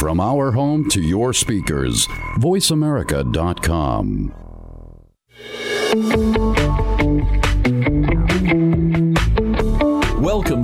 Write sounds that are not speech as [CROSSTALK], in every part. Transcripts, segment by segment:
From our home to your speakers, voiceamerica.com.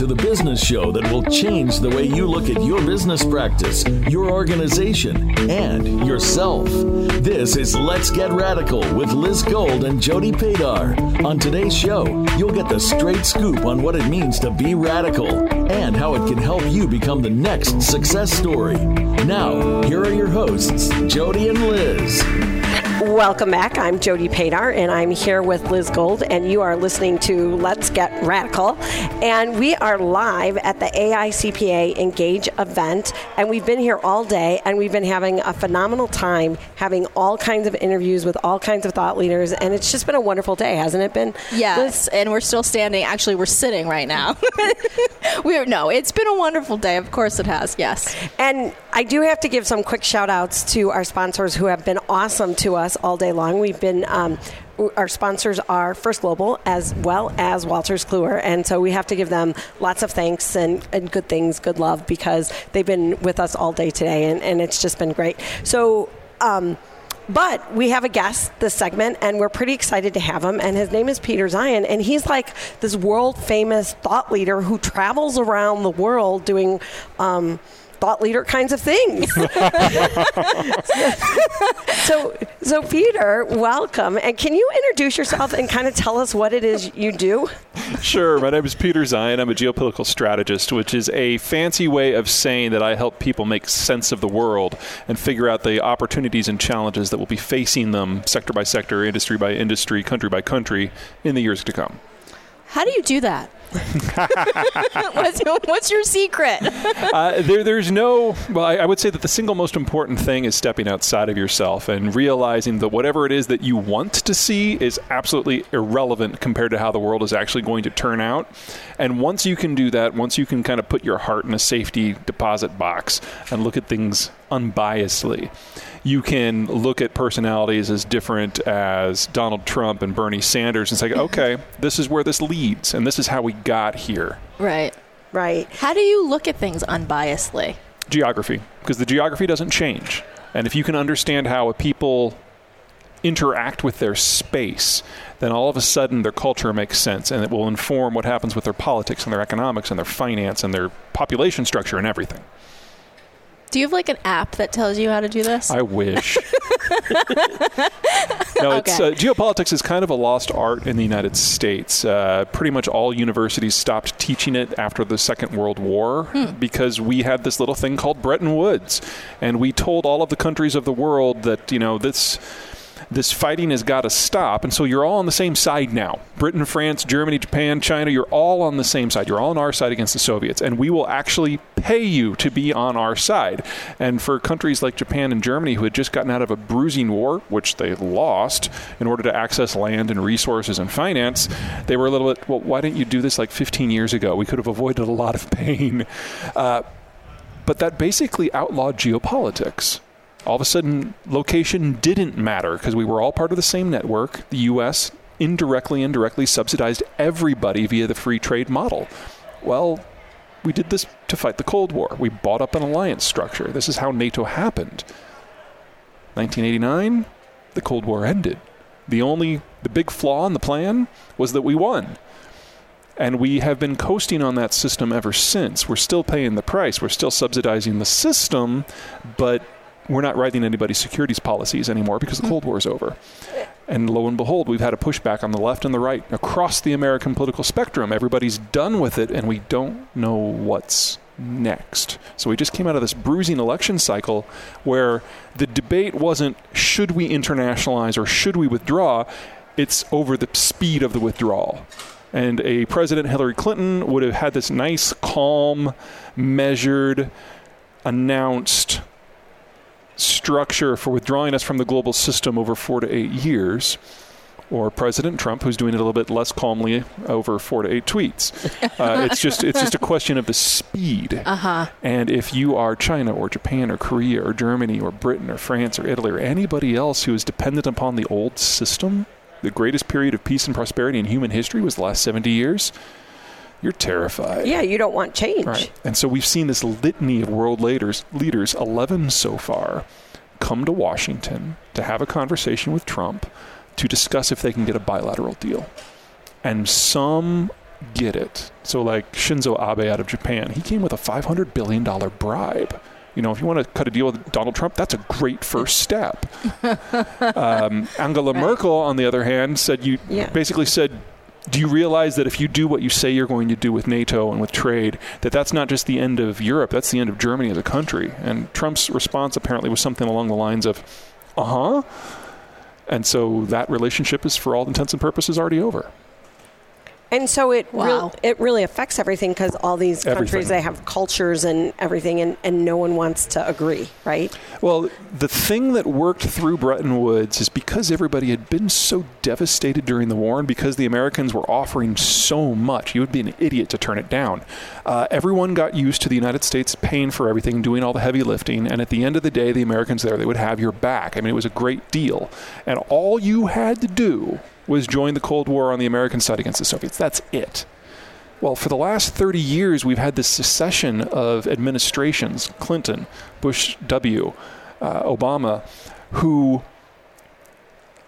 to the business show that will change the way you look at your business practice, your organization, and yourself. This is Let's Get Radical with Liz Gold and Jody Padar. On today's show, you'll get the straight scoop on what it means to be radical and how it can help you become the next success story. Now, here are your hosts, Jody and Liz. Welcome back. I'm Jody Padar, and I'm here with Liz Gold, and you are listening to Let's Get Radical. And we are live at the AICPA Engage event, and we've been here all day, and we've been having a phenomenal time having all kinds of interviews with all kinds of thought leaders, and it's just been a wonderful day, hasn't it been? Yes, Liz? and we're still standing. Actually, we're sitting right now. [LAUGHS] we're no, it's been a wonderful day. Of course, it has. Yes. And I do have to give some quick shout outs to our sponsors who have been awesome to us all day long. We've been. Um, our sponsors are First Global as well as Wolters Kluwer, and so we have to give them lots of thanks and, and good things, good love, because they've been with us all day today, and, and it's just been great. So, um, but we have a guest this segment, and we're pretty excited to have him. And his name is Peter Zeihan, and he's like this world famous thought leader who travels around the world doing. Um, thought leader kinds of things. [LAUGHS] so, so Peter, welcome, and can you introduce yourself and kind of tell us what it is you do? Sure. My name is Peter Zeihan. I'm a geopolitical strategist, which is a fancy way of saying that I help people make sense of the world and figure out the opportunities and challenges that will be facing them sector by sector, industry by industry, country by country in the years to come. How do you do that? [LAUGHS] what's, what's, your secret? [LAUGHS] uh, there, there's no. Well, I, I, would say that the single most important thing is stepping outside of yourself and realizing that whatever it is that you want to see is absolutely irrelevant compared to how the world is actually going to turn out. And once you can do that, once you can kind of put your heart in a safety deposit box and look at things unbiasedly you can look at personalities as different as Donald Trump and Bernie Sanders and say, [LAUGHS] okay, this is where this leads, and this is how we got here. Right. Right. How do you look at things unbiasedly? Geography, because the geography doesn't change. And if you can understand how a people interact with their space, then all of a sudden their culture makes sense and it will inform what happens with their politics and their economics and their finance and their population structure and everything. Do you have like an app that tells you how to do this? I wish. [LAUGHS] no, it's uh, geopolitics is kind of a lost art in the United States. Uh, pretty much all universities stopped teaching it after the Second World War hmm. because we had this little thing called Bretton Woods, and we told all of the countries of the world that you know this this fighting has got to stop. And so you're all on the same side now. Britain, France, Germany, Japan, China, you're all on the same side. You're all on our side against the Soviets. And we will actually pay you to be on our side. And for countries like Japan and Germany who had just gotten out of a bruising war, which they lost in order to access land and resources and finance, they were a little bit, well, why didn't you do this like 15 years ago? We could have avoided a lot of pain. Uh, but that basically outlawed geopolitics all of a sudden location didn't matter because we were all part of the same network. The U.S. indirectly and directly subsidized everybody via the free trade model. Well, we did this to fight the Cold War. We bought up an alliance structure. This is how NATO happened. 1989, the Cold War ended. The only, the big flaw in the plan was that we won. And we have been coasting on that system ever since. We're still paying the price. We're still subsidizing the system, but we're not writing anybody's securities policies anymore because the hmm. Cold War is over. And lo and behold, we've had a pushback on the left and the right across the American political spectrum. Everybody's done with it, and we don't know what's next. So we just came out of this bruising election cycle where the debate wasn't should we internationalize or should we withdraw, it's over the speed of the withdrawal. And a President Hillary Clinton would have had this nice, calm, measured, announced structure for withdrawing us from the global system over four to eight years, or President Trump, who's doing it a little bit less calmly over four to eight tweets. Uh, [LAUGHS] it's just it's just a question of the speed. Uh-huh. And if you are China or Japan or Korea or Germany or Britain or France or Italy or anybody else who is dependent upon the old system, the greatest period of peace and prosperity in human history was the last 70 years you're terrified. Yeah, you don't want change. Right. And so we've seen this litany of world leaders, leaders, 11 so far, come to Washington to have a conversation with Trump to discuss if they can get a bilateral deal. And some get it. So, like Shinzo Abe out of Japan, he came with a $500 billion bribe. You know, if you want to cut a deal with Donald Trump, that's a great first step. [LAUGHS] um, Angela right. Merkel, on the other hand, said you yeah. basically said, do you realize that if you do what you say you're going to do with NATO and with trade, that that's not just the end of Europe, that's the end of Germany as a country? And Trump's response apparently was something along the lines of, uh huh. And so that relationship is, for all intents and purposes, already over. And so it wow. it really affects everything because all these countries they have cultures and everything, and, and no one wants to agree, right? Well, the thing that worked through Bretton Woods is because everybody had been so devastated during the war, and because the Americans were offering so much, you would be an idiot to turn it down. Uh, everyone got used to the United States paying for everything, doing all the heavy lifting, and at the end of the day, the Americans there they would have your back. I mean, it was a great deal, and all you had to do was join the Cold War on the American side against the Soviets. That's it. Well, for the last 30 years, we've had this succession of administrations Clinton, Bush W., uh, Obama who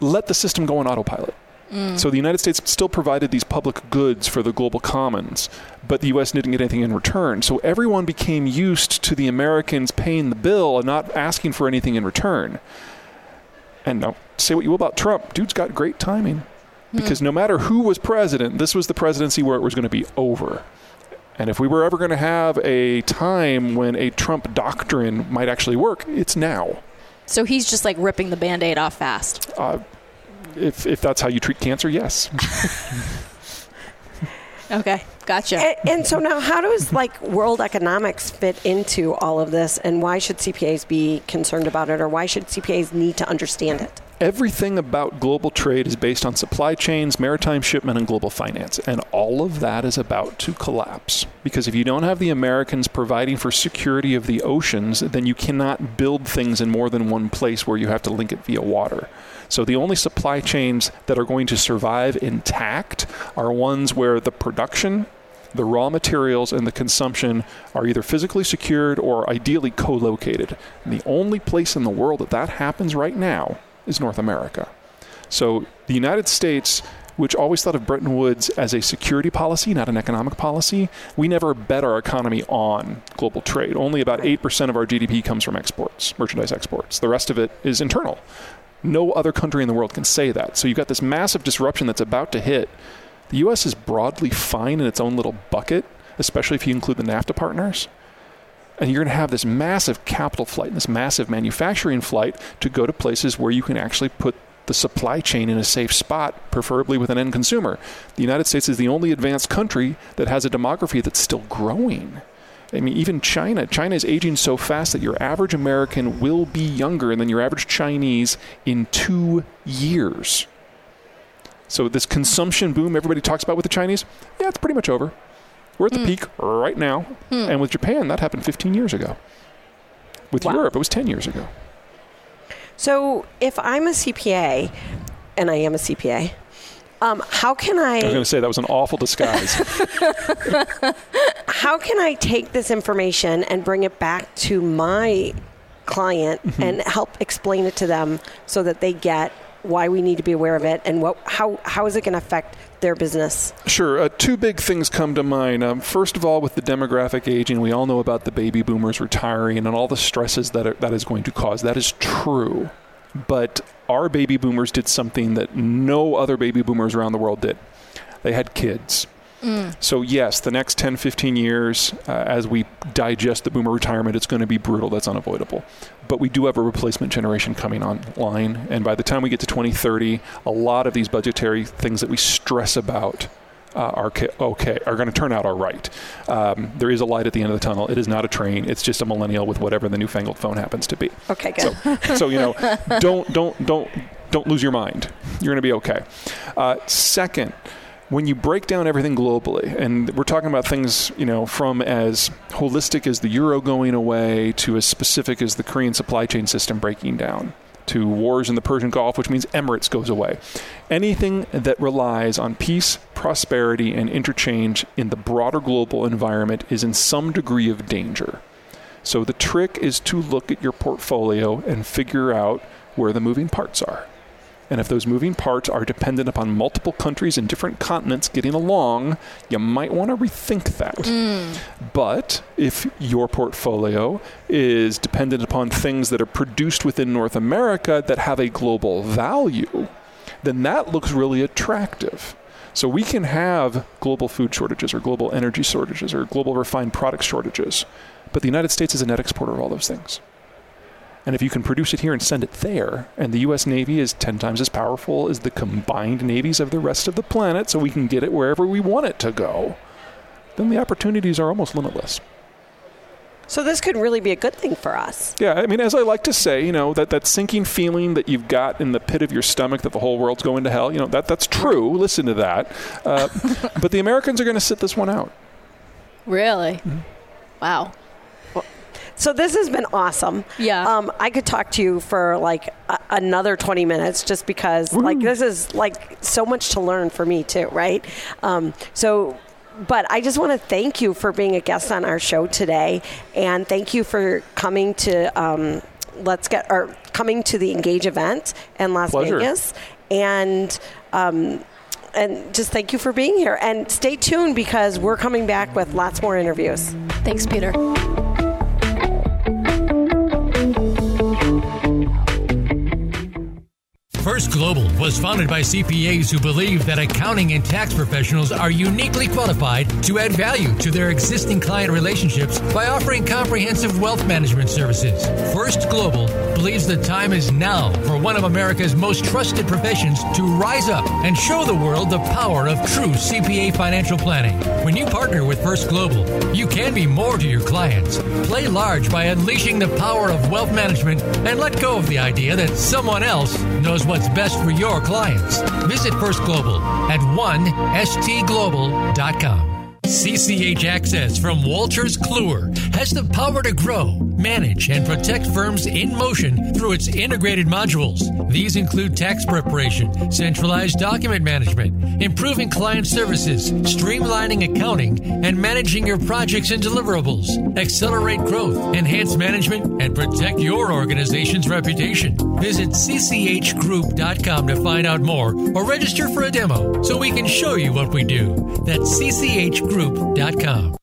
let the system go on autopilot. Mm. So the United States still provided these public goods for the global commons, but the U.S. didn't get anything in return. So everyone became used to the Americans paying the bill and not asking for anything in return. And now, say what you will about Trump, dude's got great timing because no matter who was president, this was the presidency where it was going to be over. And if we were ever going to have a time when a Trump doctrine might actually work, it's now. So he's just like ripping the band aid off fast. Uh, if, if that's how you treat cancer, yes. [LAUGHS] okay, gotcha. And, and, so now, how does like world economics fit into all of this, and why should CPAs be concerned about it, or why should CPAs need to understand it? Everything about global trade is based on supply chains, maritime shipment, and global finance. And all of that is about to collapse. Because if you don't have the Americans providing for security of the oceans, then you cannot build things in more than one place where you have to link it via water. So the only supply chains that are going to survive intact are ones where the production the raw materials and the consumption are either physically secured or ideally co located. And the only place in the world that that happens right now is North America. So the United States, which always thought of Bretton Woods as a security policy, not an economic policy, we never bet our economy on global trade. Only about 8% of our GDP comes from exports, merchandise exports. The rest of it is internal. No other country in the world can say that. So you've got this massive disruption that's about to hit. The U.S. is broadly fine in its own little bucket, especially if you include the NAFTA partners and you're going to have this massive capital flight, this massive manufacturing flight to go to places where you can actually put the supply chain in a safe spot, preferably with an end consumer. The United States is the only advanced country that has a demography that's still growing. I mean, even China. China is aging so fast that your average American will be younger than your average Chinese in two years. So, this consumption boom everybody talks about with the Chinese, yeah, it's pretty much over. We're at the mm. peak right now. Mm. And with Japan, that happened 15 years ago. With wow. Europe, it was 10 years ago. So if I'm a CPA, and I am a CPA, um, how can I? I was going to say that was an awful disguise. [LAUGHS] how can I take this information and bring it back to my client mm-hmm. and help explain it to them so that they get why we need to be aware of it and what how how is it going to affect their business? Sure. Uh, two big things come to mind. Um, first of all, with the demographic aging, we all know about the baby boomers retiring and all the stresses that are, that is going to cause. That is true. But our baby boomers did something that no other baby boomers around the world did. They had kids. Mm. So, yes, the next 10, 15 years, uh, as we digest the boomer retirement, it's going to be brutal. That's unavoidable. But we do have a replacement generation coming online. And by the time we get to 2030, a lot of these budgetary things that we stress about uh, are okay, are going to turn out all right. Um, there is a light at the end of the tunnel. It is not a train. It's just a millennial with whatever the newfangled phone happens to be. Okay, good. So, so you know, don't don't don't don't lose your mind. You're going to be okay. Uh, second, when you break down everything globally, and we're talking about things, you know, from as holistic as the euro going away to as specific as the Korean supply chain system breaking down. to wars in the Persian Gulf, which means Emirates goes away. Anything that relies on peace, prosperity, and interchange in the broader global environment is in some degree of danger. So the trick is to look at your portfolio and figure out where the moving parts are. And if those moving parts are dependent upon multiple countries and different continents getting along, you might want to rethink that. Mm. But if your portfolio is dependent upon things that are produced within North America that have a global value, then that looks really attractive. So we can have global food shortages or global energy shortages or global refined product shortages, but the United States is a net exporter of all those things. And if you can produce it here and send it there, and the U.S. Navy is 10 times as powerful as the combined navies of the rest of the planet, so we can get it wherever we want it to go, then the opportunities are almost limitless. So this could really be a good thing for us. Yeah, I mean, as I like to say, you know, that, that sinking feeling that you've got in the pit of your stomach that the whole world's going to hell, you know, that that's true. Listen to that. Uh, [LAUGHS] but the Americans are going to sit this one out. Really? Mm-hmm. Wow. So this has been awesome. Yeah. Um, I could talk to you for like a- another 20 minutes just because like this is like so much to learn for me too, right? Um, so but I just want to thank you for being a guest on our show today, and thank you for coming to um, Let's Get or coming to the Engage event in Las Pleasure. Vegas, and. Um, and just thank you for being here. And stay tuned because we're coming back with lots more interviews. Thanks, Peter. Global was founded by CPAs who believe that accounting and tax professionals are uniquely qualified to add value to their existing client relationships by offering comprehensive wealth management services. First Global believes the time is now for one of America's most trusted professions to rise up and show the world the power of true CPA financial planning. When you partner with First Global, you can be more to your clients. Play large by unleashing the power of wealth management and let go of the idea that someone else knows what's best for your clients. Visit First Global at 1stglobal.com. CCH Axcess from Wolters Kluwer has the power to grow, manage, and protect firms in motion through its integrated modules. These include tax preparation, centralized document management, improving client services, streamlining accounting, and managing your projects and deliverables. Accelerate growth, enhance management, and protect your organization's reputation. Visit cchgroup.com to find out more or register for a demo so we can show you what we do. That's CCH group.com.